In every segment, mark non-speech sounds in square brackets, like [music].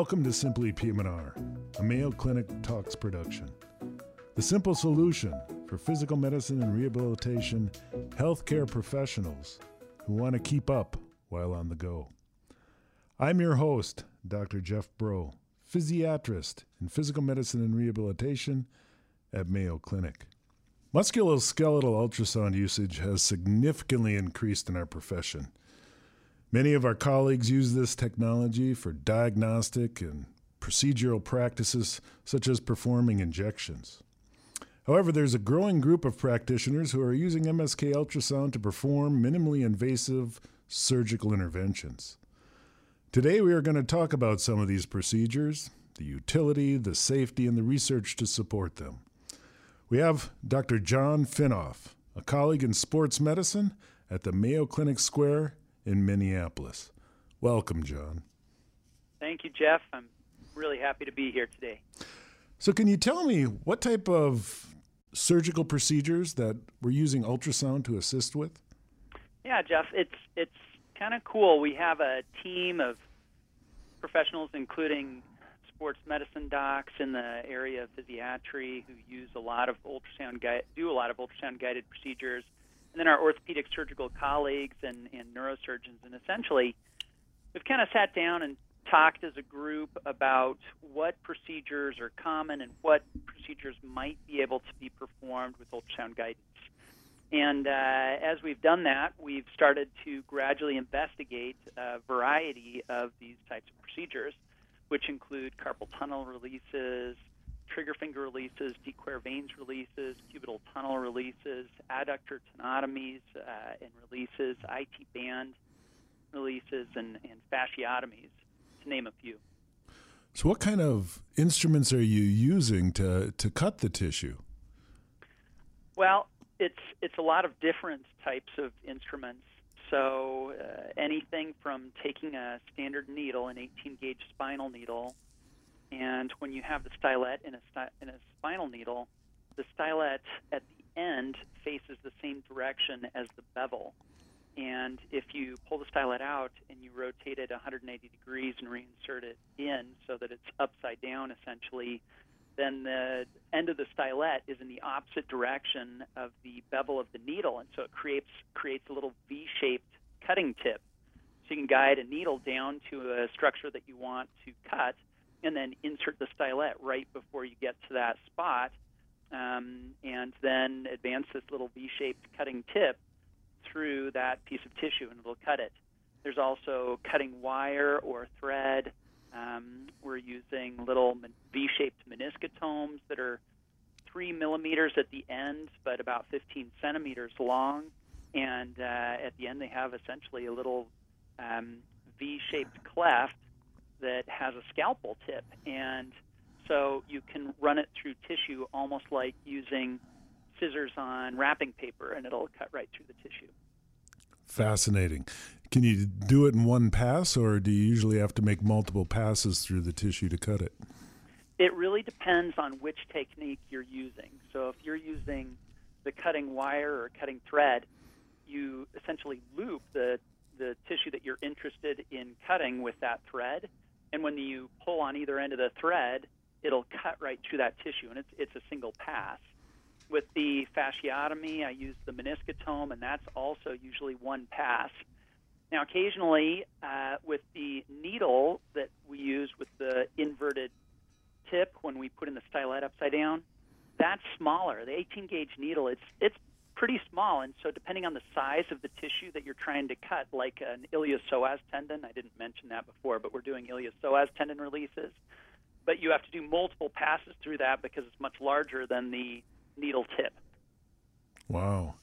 Welcome to Simply PM&R, a Mayo Clinic Talks production. The simple solution for physical medicine and rehabilitation healthcare professionals who want to keep up while on the go. I'm your host, Dr. Jeff Brault, physiatrist in physical medicine and rehabilitation at Mayo Clinic. Musculoskeletal ultrasound usage has significantly increased in our profession. Many of our colleagues use this technology for diagnostic and procedural practices, such as performing injections. However, there's a growing group of practitioners who are using MSK ultrasound to perform minimally invasive surgical interventions. Today, we are going to talk about some of these procedures, the utility, the safety, and the research to support them. We have Dr. John Finnoff, a colleague in sports medicine at the Mayo Clinic Square in Minneapolis. Welcome, John. Thank you, Jeff. I'm really happy to be here today. So, can you tell me what type of surgical procedures that we're using ultrasound to assist with? Yeah, Jeff, it's it's kind of cool. We have a team of professionals, including sports medicine docs in the area of physiatry, who use a lot of ultrasound gui- do a lot of ultrasound guided procedures and then our orthopedic surgical colleagues and, and neurosurgeons. And essentially, we've kind of sat down and talked as a group about what procedures are common and what procedures might be able to be performed with ultrasound guidance. And uh, as we've done that, we've started to gradually investigate a variety of these types of procedures, which include carpal tunnel releases, trigger finger releases, de Quervain's veins releases, cubital tunnel releases, adductor tenotomies uh, and releases, IT band releases, and, and fasciotomies, to name a few. So, what kind of instruments are you using to, to cut the tissue? Well, it's it's a lot of different types of instruments. So, uh, anything from taking a standard needle, an 18 gauge spinal needle, and when you have the stylet in a, in a spinal needle, the stylet at the end faces the same direction as the bevel. And if you pull the stylet out and you rotate it 180 degrees and reinsert it in so that it's upside down essentially, then the end of the stylet is in the opposite direction of the bevel of the needle, and so it creates creates a little V-shaped cutting tip. So you can guide a needle down to a structure that you want to cut, and then insert the stylet right before you get to that spot, um, and then advance this little V-shaped cutting tip through that piece of tissue, and it'll cut it. There's also cutting wire or thread. Um, we're using little V-shaped meniscotomes that are three millimeters at the end, but about 15 centimeters long. And uh, at the end, they have essentially a little um, V-shaped cleft that has a scalpel tip, and so you can run it through tissue almost like using scissors on wrapping paper, and it'll cut right through the tissue. Fascinating. Can you do it in one pass, or do you usually have to make multiple passes through the tissue to cut it? It really depends on which technique you're using. So if you're using the cutting wire or cutting thread, you essentially loop the the tissue that you're interested in cutting with that thread, and when you pull on either end of the thread, it'll cut right through that tissue, and it's it's a single pass. With the fasciotomy, I use the meniscotome, and that's also usually one pass. Now, occasionally, uh, with the needle that we use with the inverted tip when we put in the stylet upside down, that's smaller. The 18 gauge needle, it's it's pretty small, and so depending on the size of the tissue that you're trying to cut, like an iliopsoas tendon, I didn't mention that before, but we're doing iliopsoas tendon releases. But you have to do multiple passes through that because it's much larger than the needle tip. Wow.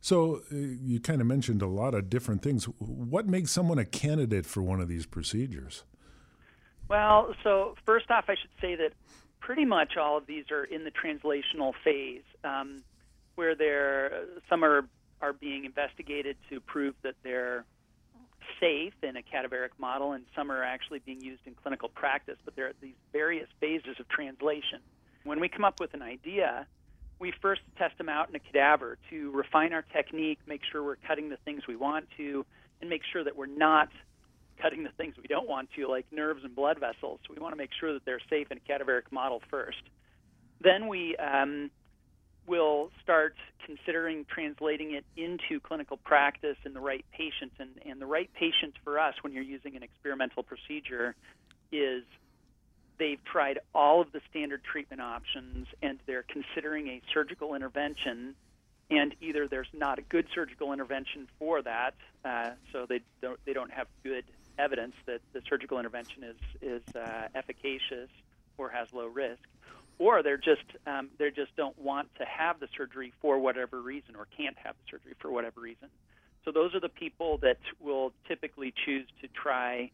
So uh, you kind of mentioned a lot of different things. What makes someone a candidate for one of these procedures? Well, so first off, I should say that pretty much all of these are in the translational phase. Um, where they're some are are being investigated to prove that they're safe in a cadaveric model, and some are actually being used in clinical practice. But there are these various phases of translation. When we come up with an idea, we first test them out in a cadaver to refine our technique, make sure we're cutting the things we want to, and make sure that we're not cutting the things we don't want to, like nerves and blood vessels. So we want to make sure that they're safe in a cadaveric model first. Then we um, will start considering translating it into clinical practice in the right patients. And, and the right patients for us when you're using an experimental procedure is they've tried all of the standard treatment options and they're considering a surgical intervention and either there's not a good surgical intervention for that, uh, so they don't they don't have good evidence that the surgical intervention is is uh, efficacious or has low risk, or they're just um, they just don't want to have the surgery for whatever reason or can't have the surgery for whatever reason. So those are the people that will typically choose to try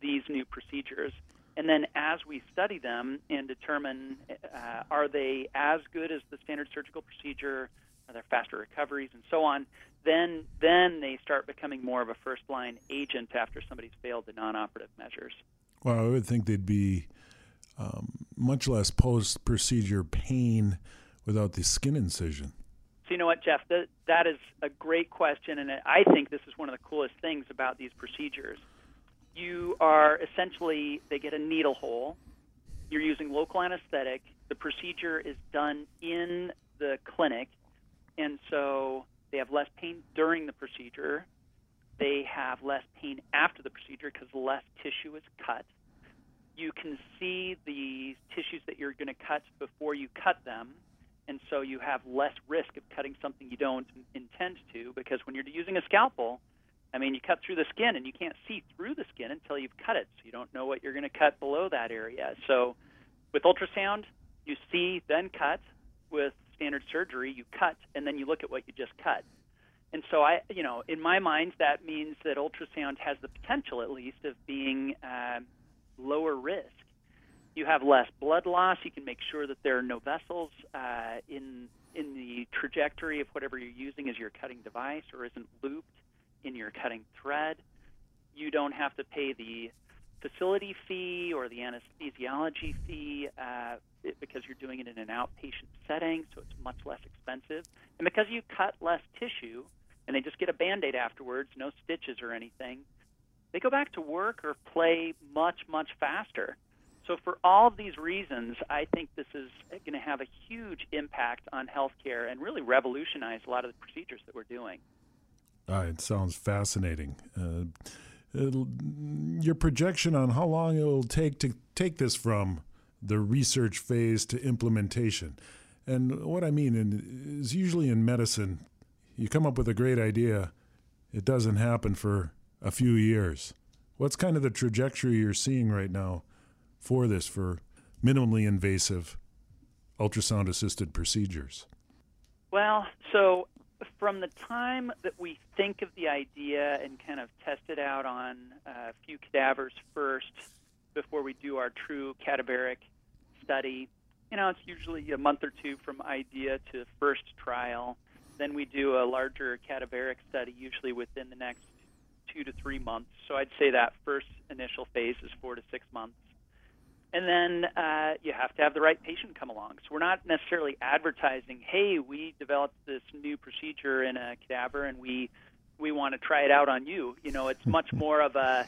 these new procedures. And then as we study them and determine uh, are they as good as the standard surgical procedure, are there faster recoveries, and so on, then then they start becoming more of a first line agent after somebody's failed the non-operative measures. Well, I would think they'd be um, much less post procedure pain without the skin incision. So you know what, Jeff? That that is a great question, and I think this is one of the coolest things about these procedures. You are essentially they get a needle hole. You're using local anesthetic. The procedure is done in the clinic and so they have less pain during the procedure. They have less pain after the procedure because less tissue is cut. You can see the tissues that you're going to cut before you cut them, and so you have less risk of cutting something you don't intend to because when you're using a scalpel, I mean, you cut through the skin and you can't see through the skin until you've cut it, so you don't know what you're going to cut below that area. So with ultrasound, you see, then cut. With standard surgery, you cut and then you look at what you just cut. And so I, you know, in my mind, that means that ultrasound has the potential, at least, of being uh, lower risk. You have less blood loss. You can make sure that there are no vessels uh, in in the trajectory of whatever you're using as your cutting device, or isn't looped in your cutting thread. You don't have to pay the facility fee or the anesthesiology fee uh, because you're doing it in an outpatient setting, so it's much less expensive. And because you cut less tissue and they just get a band aid afterwards, no stitches or anything, they go back to work or play much, much faster. So, for all of these reasons, I think this is going to have a huge impact on healthcare and really revolutionize a lot of the procedures that we're doing. Uh, it sounds fascinating. Uh, your projection on how long it will take to take this from the research phase to implementation. And what I mean is usually in medicine, you come up with a great idea, it doesn't happen for a few years. What's kind of the trajectory you're seeing right now for this, for minimally invasive ultrasound assisted procedures? Well, so from the time that we think of the idea and kind of test it out on a few cadavers first before we do our true cadaveric study, you know, it's usually a month or two from idea to first trial. Then we do a larger cadaveric study, usually within the next two to three months. So I'd say that first initial phase is four to six months. And then uh, you have to have the right patient come along. So we're not necessarily advertising, hey, we developed this new procedure in a cadaver and we we want to try it out on you. You know, it's much [laughs] more of a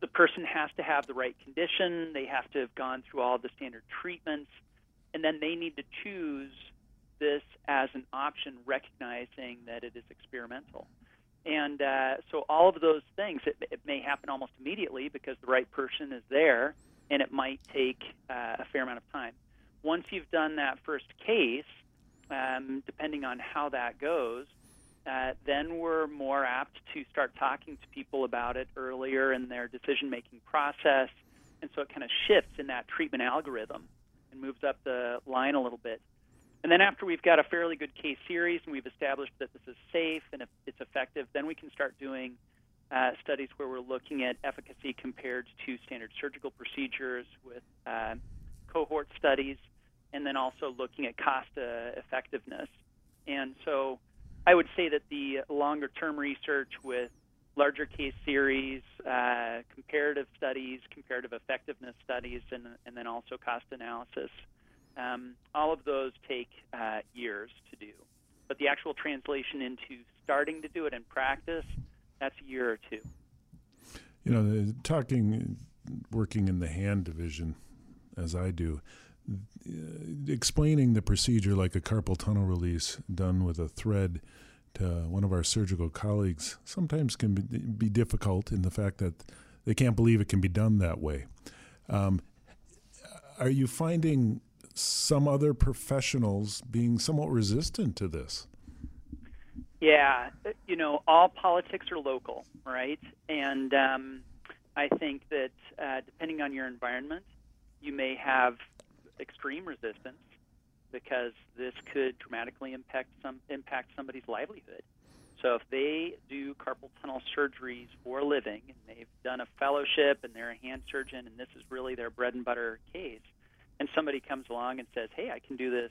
the person has to have the right condition, they have to have gone through all the standard treatments, and then they need to choose this as an option, recognizing that it is experimental. And uh, so, all of those things, it, it may happen almost immediately because the right person is there and it might take uh, a fair amount of time. Once you've done that first case, um, depending on how that goes, uh, then we're more apt to start talking to people about it earlier in their decision making process. And so it kind of shifts in that treatment algorithm and moves up the line a little bit. And then after we've got a fairly good case series and we've established that this is safe and it's effective, then we can start doing uh, studies where we're looking at efficacy compared to standard surgical procedures with uh, cohort studies, and then also looking at cost uh, effectiveness. And so I would say that the longer term research with larger case series, uh, comparative studies, comparative effectiveness studies, and, and then also cost analysis, um, all of those take uh, years to do. But the actual translation into starting to do it in practice that's a year or two. You know, talking, working in the hand division, as I do, explaining the procedure like a carpal tunnel release done with a thread to one of our surgical colleagues sometimes can be, be difficult in the fact that they can't believe it can be done that way. Um, are you finding some other professionals being somewhat resistant to this? Yeah, you know, all politics are local, right? And um, I think that uh, depending on your environment, you may have extreme resistance because this could dramatically impact some impact somebody's livelihood. So if they do carpal tunnel surgeries for a living and they've done a fellowship and they're a hand surgeon and this is really their bread and butter case, and somebody comes along and says, "Hey, I can do this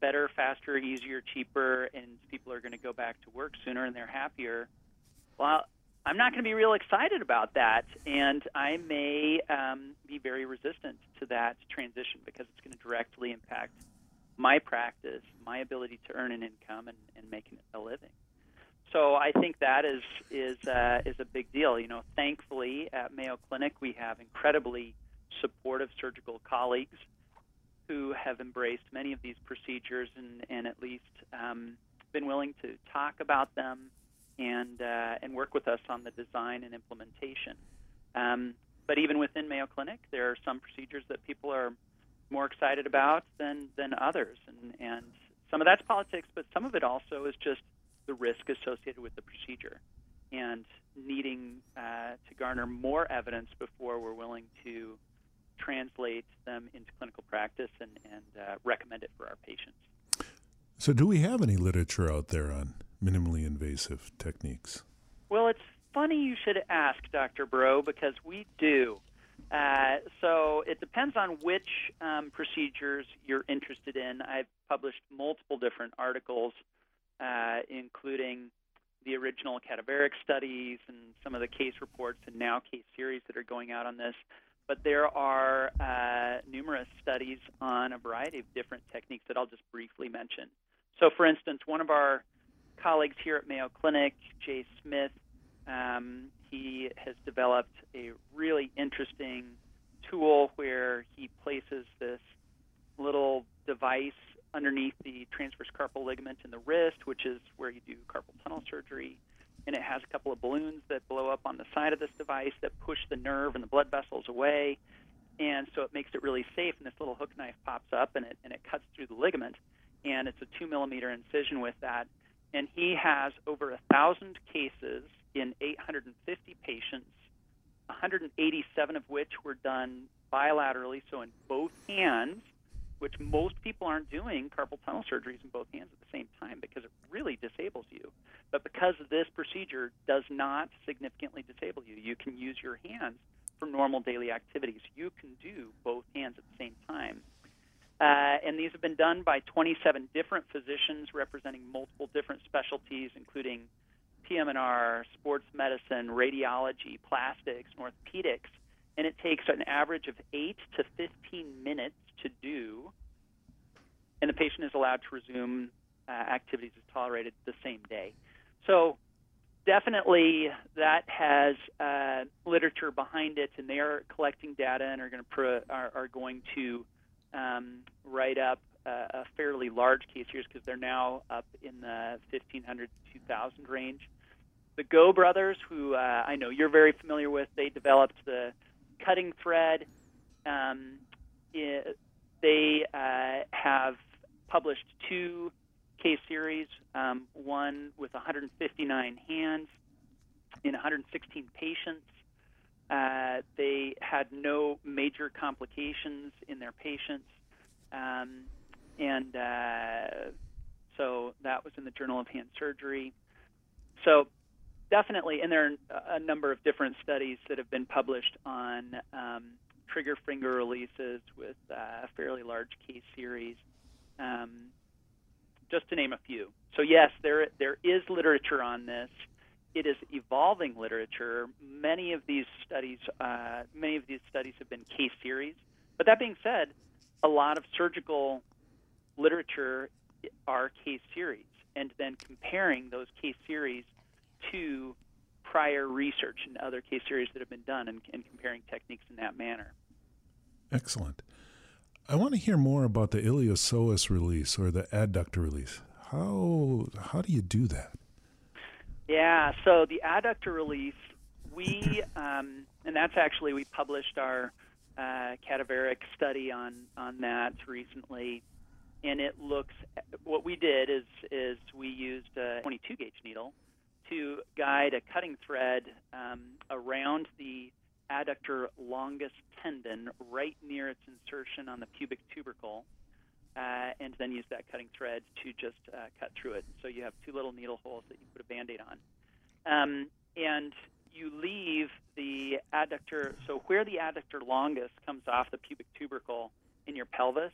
better, faster, easier, cheaper, and people are going to go back to work sooner and they're happier," well, I'm not going to be real excited about that, and I may um, be very resistant to that transition because it's going to directly impact my practice, my ability to earn an income and, and make a living. So I think that is is uh, is a big deal. You know, thankfully at Mayo Clinic we have incredibly supportive surgical colleagues who have embraced many of these procedures and, and at least um, been willing to talk about them and uh, and work with us on the design and implementation. Um, but even within Mayo Clinic, there are some procedures that people are more excited about than than others, and and some of that's politics, but some of it also is just the risk associated with the procedure and needing uh, to garner more evidence before we're willing to translate them into clinical practice and, and uh, recommend it for our patients. So, do we have any literature out there on minimally invasive techniques? Well, it's funny you should ask, Dr. Brault, because we do. Uh, so it depends on which um, procedures you're interested in. I've published multiple different articles, uh, including the original cadaveric studies and some of the case reports and now case series that are going out on this. But there are uh, numerous studies on a variety of different techniques that I'll just briefly mention. So, for instance, one of our colleagues here at Mayo Clinic, Jay Smith, um, he has developed a really interesting tool where he places this little device underneath the transverse carpal ligament in the wrist, which is where you do carpal tunnel surgery. And it has a couple of balloons that blow up on the side of this device that push the nerve and the blood vessels away. And so it makes it really safe. And this little hook knife pops up and it, and it cuts through the ligament. And it's a two millimeter incision with that and he has over a thousand cases in 850 patients, 187 of which were done bilaterally, so in both hands, which most people aren't doing carpal tunnel surgeries in both hands at the same time because it really disables you. But because this procedure does not significantly disable you, you can use your hands for normal daily activities. You can do both hands at the same time. Uh, and these have been done by 27 different physicians representing multiple different specialties, including PM&R, sports medicine, radiology, plastics, orthopedics. And it takes an average of 8 to 15 minutes to do. And the patient is allowed to resume uh, activities as tolerated the same day. So definitely that has uh, literature behind it, and they are collecting data and are going to are, are going to um, write up a, a fairly large case series because they're now up in the 1500 to 2000 range. The Guo brothers, who uh, I know you're very familiar with, they developed the cutting thread. Um, they uh, have published two case series, um, one with 159 hands in 116 patients uh, they had no major complications in their patients. Um, and uh, so that was in the Journal of Hand Surgery. So definitely, and there are a number of different studies that have been published on um, trigger finger releases with uh, a fairly large case series, um, just to name a few. So yes, there there is literature on this it is evolving literature. Many of these studies, uh, many of these studies have been case series. But that being said, a lot of surgical literature are case series, and then comparing those case series to prior research and other case series that have been done and, and comparing techniques in that manner. Excellent. I want to hear more about the iliopsoas release or the adductor release. How how do you do that? Yeah, so the adductor release, we [clears throat] um, and that's actually we published our uh, cadaveric study on on that recently, and it looks. What we did is is we used a 22 gauge needle to guide a cutting thread um, around the adductor longus tendon right near its insertion on the pubic tubercle, uh, and then use that cutting thread to just uh, cut through it. So you have two little needle holes that you put a band aid on. Um, and you leave the adductor, so where the adductor longus comes off the pubic tubercle in your pelvis,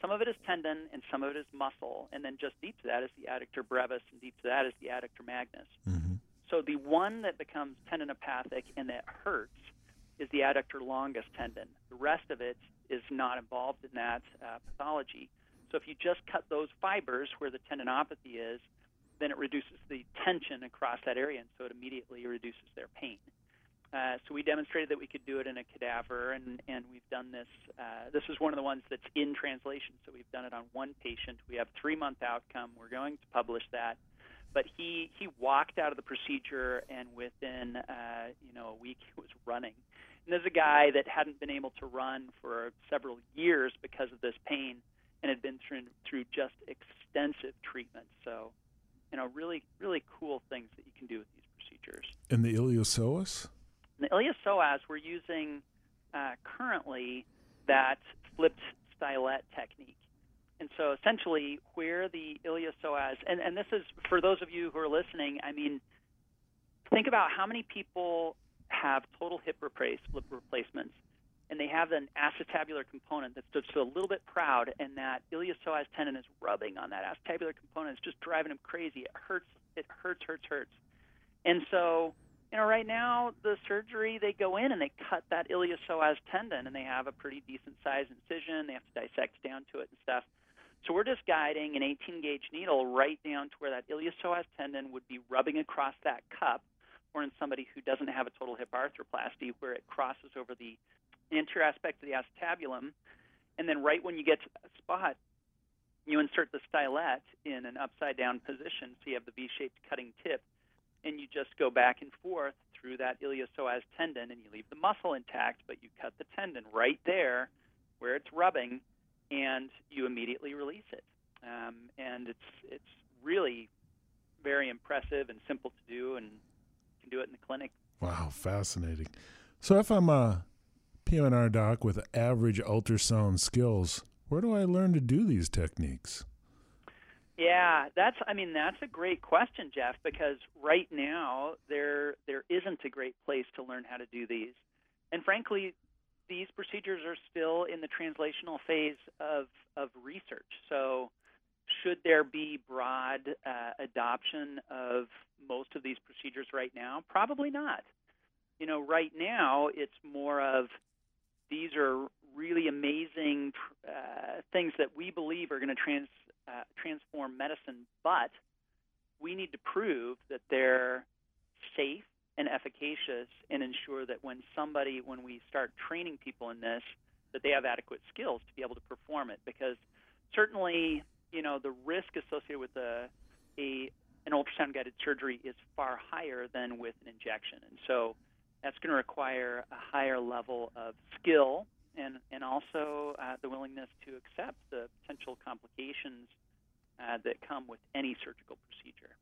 some of it is tendon and some of it is muscle, and then just deep to that is the adductor brevis, and deep to that is the adductor magnus. Mm-hmm. So the one that becomes tendinopathic and that hurts is the adductor longus tendon. The rest of it is not involved in that uh, pathology. So if you just cut those fibers where the tendinopathy is, then it reduces the tension across that area, and so it immediately reduces their pain. Uh, so we demonstrated that we could do it in a cadaver, and, and we've done this. Uh, this is one of the ones that's in translation, so we've done it on one patient. We have three month outcome. We're going to publish that. But he he walked out of the procedure, and within uh, you know a week he was running. And there's a guy that hadn't been able to run for several years because of this pain, and had been through through just extensive treatment. So you know, really, really cool things that you can do with these procedures. And the iliopsoas? The iliopsoas, we're using uh, currently that flipped stylet technique. And so essentially, where the iliopsoas, and, and this is for those of you who are listening, I mean, think about how many people have total hip replace, replacements and they have an acetabular component that's just a little bit proud, and that iliopsoas tendon is rubbing on that acetabular component. It's just driving them crazy. It hurts. It hurts, hurts, hurts. And so, you know, right now the surgery they go in and they cut that iliopsoas tendon, and they have a pretty decent sized incision. They have to dissect down to it and stuff. So we're just guiding an 18 gauge needle right down to where that iliopsoas tendon would be rubbing across that cup, or in somebody who doesn't have a total hip arthroplasty, where it crosses over the anterior aspect of the acetabulum, and then right when you get to that spot, you insert the stylet in an upside down position so you have the V shaped cutting tip, and you just go back and forth through that iliopsoas tendon, and you leave the muscle intact, but you cut the tendon right there where it's rubbing, and you immediately release it. Um, and it's it's really very impressive and simple to do, and you can do it in the clinic. Wow, fascinating. So if I'm a PM&R doc with average ultrasound skills, where do I learn to do these techniques? Yeah, that's I mean that's a great question, Jeff, because right now there there isn't a great place to learn how to do these. And frankly, these procedures are still in the translational phase of of research. So should there be broad uh, adoption of most of these procedures right now? Probably not. You know, right now it's more of these are really amazing uh, things that we believe are going to trans, uh, transform medicine, but we need to prove that they're safe and efficacious and ensure that when somebody, when we start training people in this, that they have adequate skills to be able to perform it. Because certainly, you know, the risk associated with a, a an ultrasound guided surgery is far higher than with an injection. And so that's going to require a higher level of skill and, and also uh, the willingness to accept the potential complications uh, that come with any surgical procedure.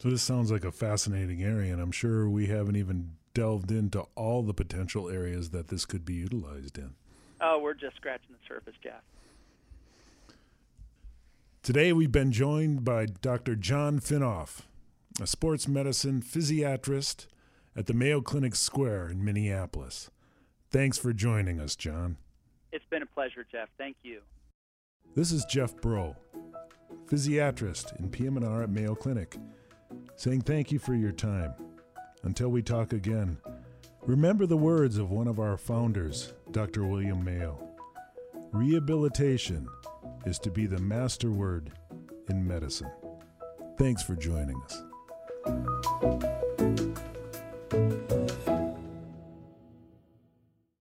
So, this sounds like a fascinating area, and I'm sure we haven't even delved into all the potential areas that this could be utilized in. Oh, we're just scratching the surface, Jeff. Today, we've been joined by Dr. John Finnoff, a sports medicine physiatrist at the Mayo Clinic Square in Minneapolis. Thanks for joining us, John. It's been a pleasure, Jeff. Thank you. This is Jeff Brault, physiatrist in PM&R at Mayo Clinic, saying thank you for your time. Until we talk again, remember the words of one of our founders, Dr. William Mayo. Rehabilitation is to be the master word in medicine. Thanks for joining us.